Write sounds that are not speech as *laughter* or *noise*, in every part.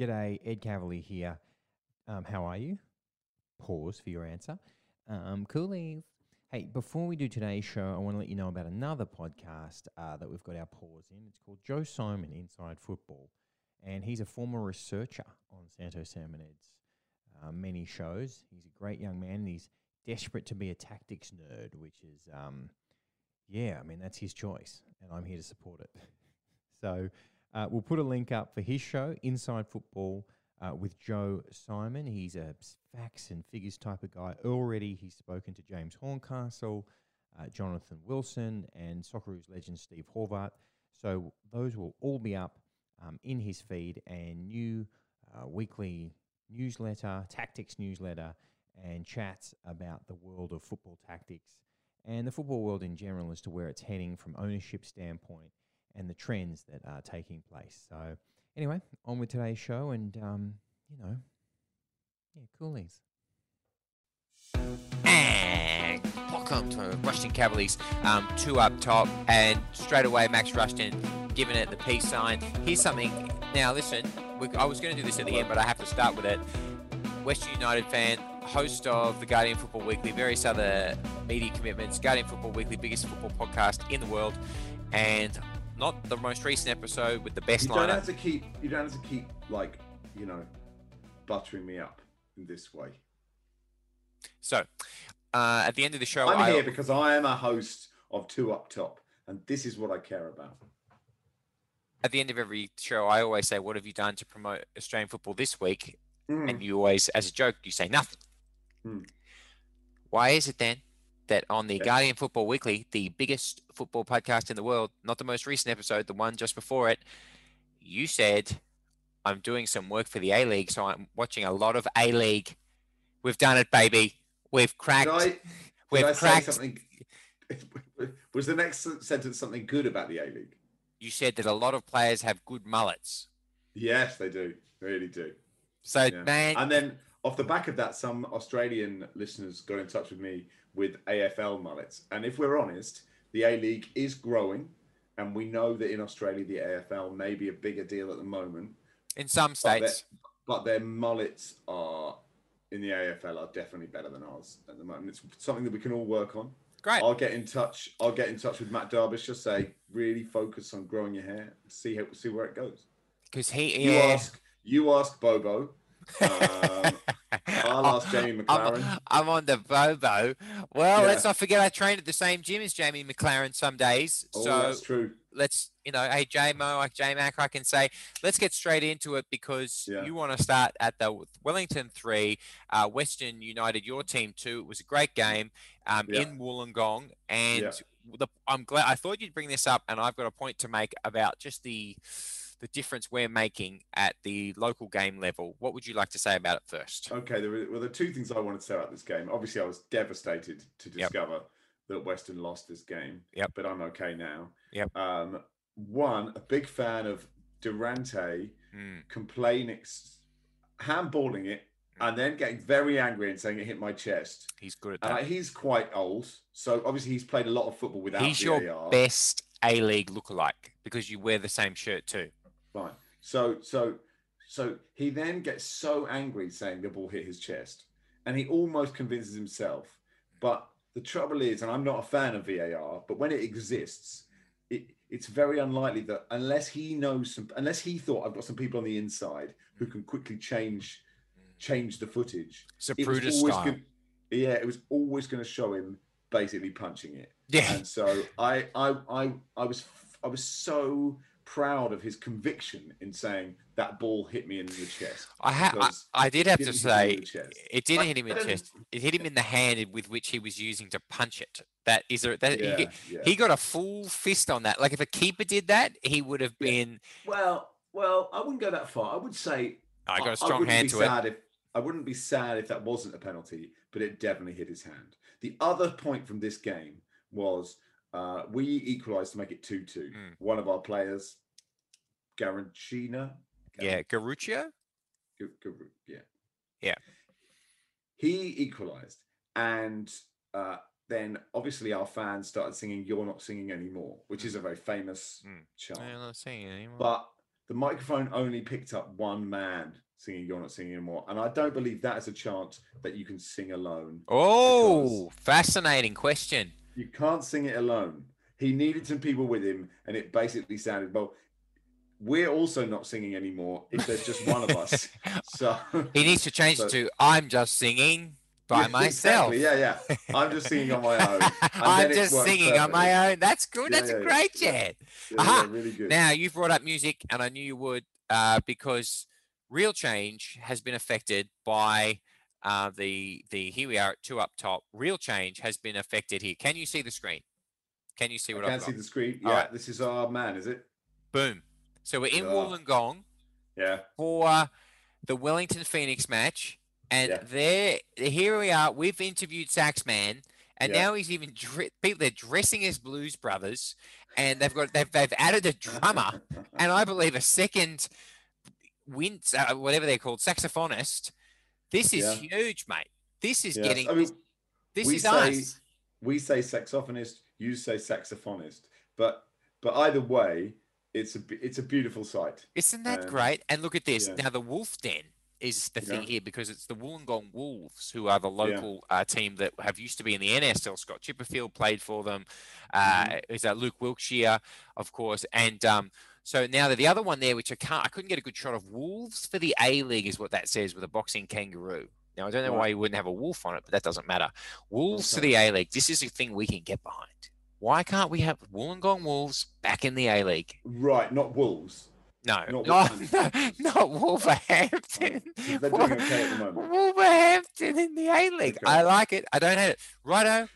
G'day, Ed Kavalee here. Um, how are you? Pause for your answer. Um, coolies. Hey, before we do today's show, I want to let you know about another podcast uh, that we've got our pause in. It's called Joe Simon Inside Football, and he's a former researcher on Santo, Sam and Ed's uh, many shows. He's a great young man. And he's desperate to be a tactics nerd, which is, um, yeah, I mean that's his choice, and I'm here to support it. *laughs* so uh, we'll put a link up for his show, Inside Football uh, with Joe Simon. He's a facts and figures type of guy. Already, he's spoken to James Horncastle, uh, Jonathan Wilson, and Socceroos legend Steve Horvat. So those will all be up um, in his feed and new uh, weekly newsletter, tactics newsletter, and chats about the world of football tactics and the football world in general as to where it's heading from ownership standpoint and the trends that are taking place. So anyway, on with today's show, and um, you know, yeah, coolies. And welcome to Rushden Kavalee's. Um, two up top, and straight away Max Rushden giving it the peace sign. Here's something. Now listen, we, I was going to do this at the end, but I have to start with it. Western United fan, host of the Guardian Football Weekly, various other media commitments. Guardian Football Weekly, biggest football podcast in the world, and not the most recent episode with the best You don't lineup. have to keep. You don't have to keep like you know, buttering me up in this way. So, uh, at the end of the show, I'm I, here because I am a host of Two Up Top, and this is what I care about. at the end of every show, I always say, "What have you done to promote Australian football this week?" Mm. And you always, as a joke, you say nothing. Hmm. Why is it then that on the Yeah. Guardian Football Weekly, the biggest football podcast in the world, not the most recent episode, the one just before it, you said, "I'm doing some work for the A League, so I'm watching a lot of A League. We've done it, baby. We've cracked. Did I, did we've I cracked." something? *laughs* Was the next sentence something good about the A League? You said that a lot of players have good mullets. Yes, they do. Really do. So, Yeah. man, And then off the back of that, some Australian listeners got in touch with me with AFL mullets. And if we're honest, the A League is growing. And we know that in Australia, the AFL may be a bigger deal at the moment. in some But their, states, but their mullets are in the AFL are definitely better than ours at the moment. It's something that we can all work on. great. I'll get in touch. I'll get in touch with Matt Derbyshire. Say really focus on growing your hair. See how see where it goes. Because he, You yeah. ask. You ask Bobo. *laughs* Um, I'll *laughs* ask Jamie McLaren. I'm, I'm on the Bobo. Well, Yeah. let's not forget I trained at the same gym as Jamie McLaren some days. Oh, so that's true. let's, you know, hey, JMO, like J Mac, I can say, let's get straight into it because Yeah. you want to start at the Wellington 3, uh, Western United, your team 2. It was a great game um, Yeah. in Wollongong. And the, I'm glad, I thought you'd bring this up, and I've got a point to make about just the. The difference we're making at the local game level. What would you like to say about it first? Okay, there were, well, there are two things I wanted to say about this game. Obviously, I was devastated to Yep. discover that Western lost this game. Yep. But I'm okay now. Yep. Um, one, a big fan of Diamanti Mm. complaining, handballing it, and then getting very angry and saying it hit my chest. He's good at that. uh, he's quite old, so obviously he's played a lot of football without He's your best A League lookalike because you wear the same shirt too. Fine. So so so he then gets so angry saying the ball hit his chest, and he almost convinces himself. But the trouble is, and I'm not a fan of VAR, but when it exists, it, it's very unlikely that unless he knows some, unless he thought I've got some people on the inside who can quickly change change the footage. it was Zapruder always style. yeah, it was always going to show him basically punching it. Yeah. And so I, I, I, I was, I was so proud of his conviction in saying that ball hit me in the chest. I, ha- I, I did have to didn't hit me say in the chest. it didn't Like, hit him in the chest. It hit him in the hand with which he was using to punch it. That is a, that Yeah, he, yeah. he got a full fist on that. Like if a keeper did that, he would have Yeah. been. Well, well, I wouldn't go that far. I would say I got a strong wouldn't hand be to it. If, I wouldn't be sad if that wasn't a penalty, but it definitely hit his hand. The other point from this game was uh, we equalised to make it 2 2. Mm. One of our players, Garanchina. Yeah, Garuccio. Gu- Gu- yeah. Yeah. He equalised. And uh, then obviously our fans started singing You're Not Singing Anymore, which is a very famous Mm. chant. I'm not saying it anymore. But the microphone only picked up one man singing "You're Not Singing Anymore," and I don't believe that is a chant that you can sing alone. Oh, fascinating question. You can't sing it alone. He needed some people with him, and it basically sounded well. We're also not singing anymore if there's just one of us. *laughs* So He needs to change So- it to I'm just singing by Yeah, myself. Exactly. Yeah, yeah. I'm just singing on my own. *laughs* I'm just singing on my own. That's good. Yeah, That's yeah, a great chat. Yeah, really good. Now you've brought up music, and I knew you would, uh, because real change has been affected by uh, the the. Here we are at two up top. Real change has been affected here. Can you see the screen? Can you see I what can't I've see got? the screen. Yeah, right. this is our man, is it? Boom. So we're in Yeah. Wollongong Yeah. for the Wellington Phoenix match, and Yeah. there, here we are. We've interviewed Saxman, and Yeah. now he's even people. They're dressing as Blues Brothers, and they've got they've, they've added a drummer, *laughs* and I believe a second wind, uh, whatever they're called, saxophonist. This is Yeah. huge, mate. This is getting. I mean, this we is say- us. we say saxophonist, you say saxophonist, but but either way, it's a it's a beautiful sight. Isn't that um, great? And look at this. yeah. Now the Wolf Den is the thing Yeah. here because it's the Wollongong Wolves who are the local uh, team that have used to be in the NSL. Scott Chipperfield played for them. Uh, Mm-hmm. Is that Luke Wilkshire, of course, and um, so now the other one there, which I can't, I couldn't get a good shot of. Wolves for the A League is what that says with a boxing kangaroo. Now I don't know why you wouldn't have a wolf on it, but that doesn't matter. Wolves to Okay. the A League. This is a thing we can get behind. Why can't we have Wollongong Wolves back in the A League? Right, not wolves. No, Not not, *laughs* Wolverhampton. not Wolverhampton. *laughs* They're doing okay at the moment. *laughs* Wolverhampton in the A League. Okay. I like it. I don't hate it. Righto.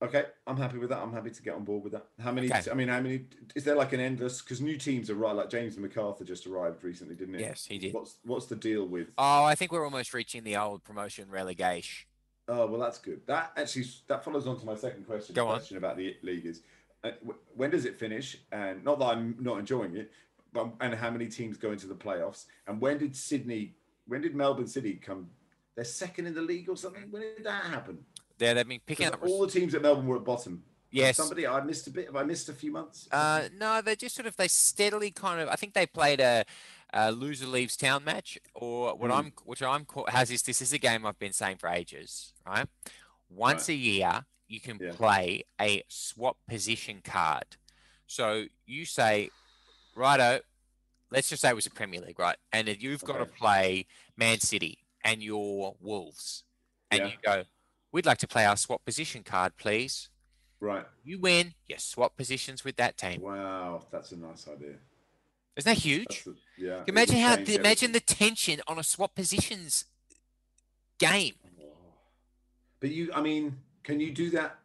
Okay, I'm happy with that. I'm happy to get on board with that. How many? Okay. I mean, how many? Is there like an endless? Because new teams arrive. Like James and MacArthur just arrived recently, didn't it? Yes, he did. What's What's the deal with? Oh, I think we're almost reaching the old promotion relegation. Oh well, that's good. That actually that follows on to my second question. Go on. question about the league is, uh, wh- when does it finish? And not that I'm not enjoying it, but and how many teams go into the playoffs? And when did Sydney? When did Melbourne City come? They're second in the league or something. When did that happen? There, they've been picking up. all the teams at Melbourne were at bottom. Yes. Somebody, I missed a bit. Have I missed a few months? Uh, no, they just sort of they steadily kind of. I think they played a, a loser leaves town match, or what Mm. I'm, which I'm has this. This is a game I've been saying for ages, right? Once Right. a year, you can Yeah. play a swap position card. So you say, righto, let's just say it was a Premier League, right? And you've got to play Man City and your Wolves, and Yeah. you go, we'd like to play our swap position card, please. right. You win, you swap positions with that team. Wow, that's a nice idea. Isn't that huge? A, yeah. Imagine how change imagine the tension on a swap positions game. But you, I mean, can you do that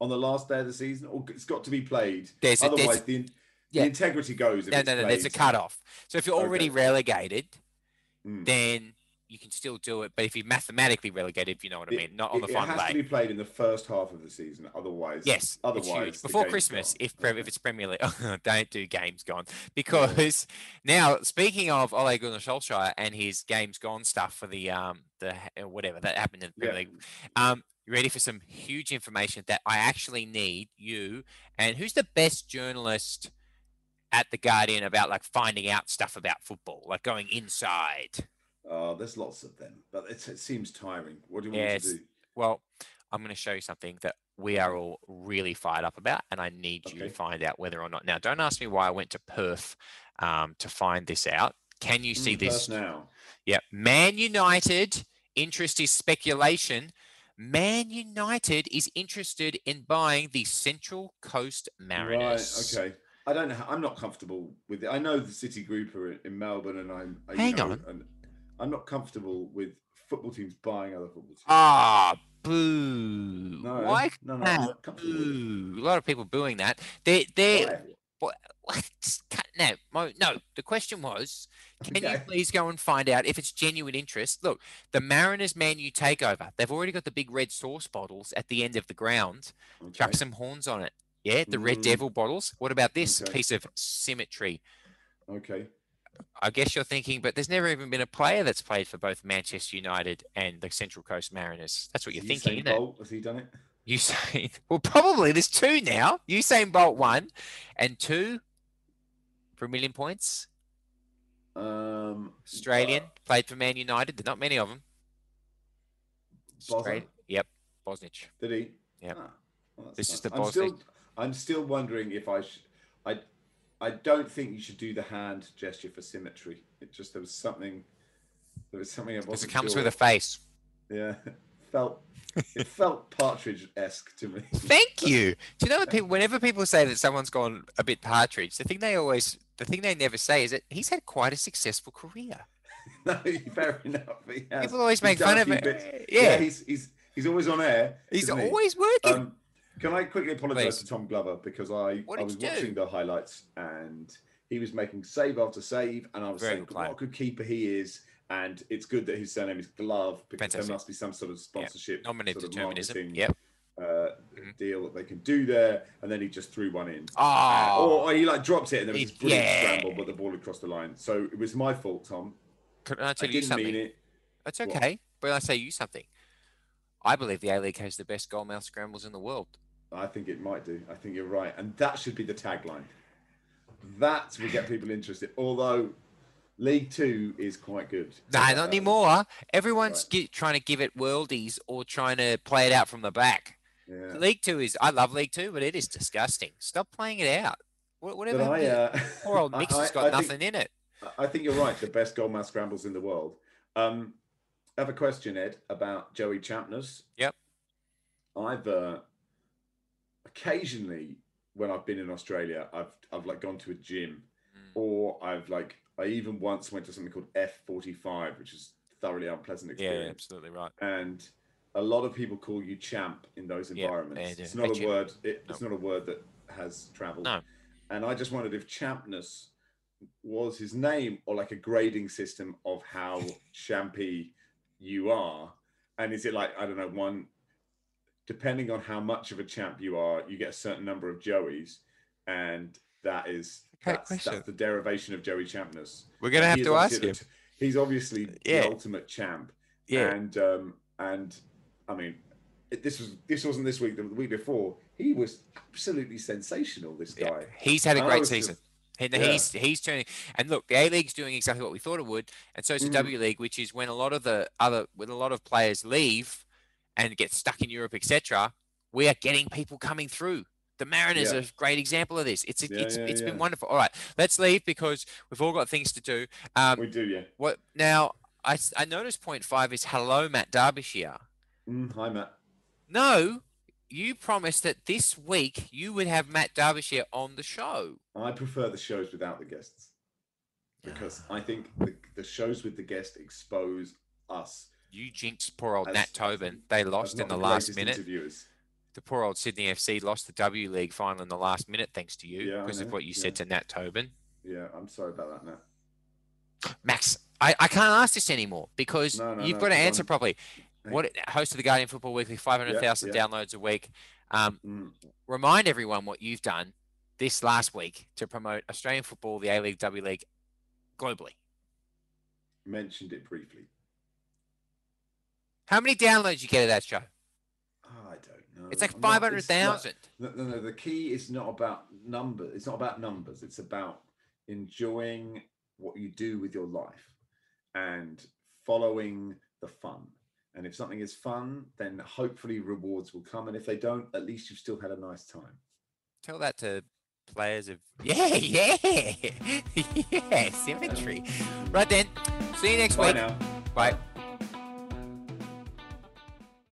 on the last day of the season, or it's got to be played? There's a- there's- Otherwise, the, the yeah. integrity goes. If No, it's no, no. There's a played. cutoff. So if you're already Okay. relegated, Mm. then you can still do it. But if you're mathematically relegated, you know what I mean, not on the it, final it has day. to be played in the first half of the season. Otherwise, Yes, Otherwise, Before Christmas, gone. if pre- if it's Premier League, *laughs* don't do games gone because now speaking of Ole Gunnar Solskjaer and his games gone stuff for the um the uh, whatever that happened in the Premier Yeah. League, um, you ready for some huge information that I actually need you and who's the best journalist at the Guardian about like finding out stuff about football, like going inside. Oh, there's lots of them, but it, it seems tiring. What do you want it's- to do? Well, I'm going to show you something that we are all really fired up about, and I need you to find out whether or not. Now, don't ask me why I went to Perth um, to find this out. Can you see Mm, this? now. Yeah, Man United interest is speculation. Man United is interested in buying the Central Coast Mariners. Right. Okay. I don't know. I'm not comfortable with it. I know the City Group are in- Melbourne, and I'm. You Hang know, on. And I'm not comfortable with football teams buying other football teams. Ah, boo! no, Why? no, no, I'm that? not comfortable with it. Boo! A lot of people booing that. They, they, Why? What? what? No, Mo, no. The question was, can you please go and find out if it's genuine interest? Look, the Mariners Man U takeover. They've already got the big red sauce bottles at the end of the ground. Chuck some horns on it. Yeah, the Red Mm. Devil bottles. What about this Okay. piece of symmetry? Okay. I guess you're thinking, but there's never even been a player that's played for both Manchester United and the Central Coast Mariners. That's what you're thinking, Usain isn't it? Bolt, has he done it? Usain. *laughs* Well, probably there's two now. Usain Bolt one, and two. for a million points? Um, Australian, uh, played for Man United. There's not many of them. Bosniak? Yep, Bosnich. Did he? Yep. Ah, well, This is nice. the I'm still, I'm still wondering if I should. I, I don't think you should do the hand gesture for symmetry. It just there was something. There was something about Because it comes sure. with a face. Yeah, *laughs* felt it felt *laughs* partridge esque to me. Thank you. *laughs* Do you know what people? Whenever people say that someone's gone a bit partridge, the thing they always, the thing they never say is that he's had quite a successful career. no, fair enough. People always make fun of it. bits. Yeah, he's he's he's always on air. he's isn't he? always working. Um, can I quickly apologise to Tom Glover because I, I was you watching the highlights and he was making save after save and I was Very saying what a good keeper he is and it's good that his surname is Glove because Fantastic. there must be some sort of sponsorship Nominative sort of determinism. marketing, Yep. uh, Mhm. deal that they can do there and then he just threw one in. Oh, or he like dropped it and there was this brilliant yeah. scramble but the ball had crossed the line. So it was my fault, Tom. can I I tell you didn't something? That's What? okay. But I say you something. I believe the A League has the best goal mouth scrambles in the world. I think it might do. I think you're right. And that should be the tagline. That will get people interested. Although League Two is quite good. Nah, not Uh, anymore. Everyone's Right. gi- trying to give it worldies or trying to play it out from the back. Yeah. League Two is. I love League Two, but it is disgusting. Stop playing it out. But Whatever. I, uh, Poor old *laughs* I- Mix I- has got I think- nothing in it. I think you're right. The best goalmouth scrambles in the world. Um, I have a question, Ed, about Joey Champness. Yep. I've uh, occasionally, when I've been in Australia, I've I've like gone to a gym, Mm. or I've like I even once went to something called F45, which is thoroughly unpleasant experience. Yeah, absolutely right. and a lot of people call you champ in those Yeah, environments. do. It's not a word. It, It's No. not a word that has travelled. No. And I just wondered if champness was his name or like a grading system of how *laughs* champy you are, and is it like I don't know one? Depending on how much of a champ you are, you get a certain number of Joeys, and that is that's, question. that's the derivation of Joey champness. We're gonna have to ask him. He's obviously Yeah. the ultimate champ Yeah. and um, and I mean, it, this was this wasn't this week. The week before, he was absolutely sensational. This Yeah, guy. He's had a I great was just- season. And yeah. he's he's turning and look, the A League's doing exactly what we thought it would, and so is the Mm. W League, which is when a lot of the other when a lot of players leave and get stuck in Europe, etc. We are getting people coming through. The Mariners Yeah. are a great example of this. It's Yeah, it's yeah, it's been wonderful. All right, let's leave because we've all got things to do. Um, we do, yeah. what now? I, I noticed point five is hello Matt Derbyshire. Mm, hi, Matt. No, you promised that this week you would have Matt Derbyshire on the show. I prefer the shows without the guests because I think the, the shows with the guest expose us. You jinxed poor old As- Nat Tobin. They lost in the last minute. Interviewers. The poor old Sydney FC lost the W League final in the last minute thanks to you Yeah, because of what you said to Nat Tobin. Yeah, I'm sorry about that, Matt. Max, I, I can't ask this anymore because No, no, you've no, got to answer fine. properly. What host of the Guardian Football Weekly, 500,000 yeah. downloads a week. Um, Mm. remind everyone what you've done this last week to promote Australian football, the A League, W League globally. Mentioned it briefly. How many downloads you get of that show? Oh, I don't know. It's like five hundred thousand. No, no, no. The key is not about numbers. It's not about numbers. It's about enjoying what you do with your life and following the fun. And if something is fun, then hopefully rewards will come. And if they don't, at least you've still had a nice time. Tell that to players of *laughs* yeah, yeah, *laughs* yeah, symmetry. Right then, see you next week. Bye week. now. Bye.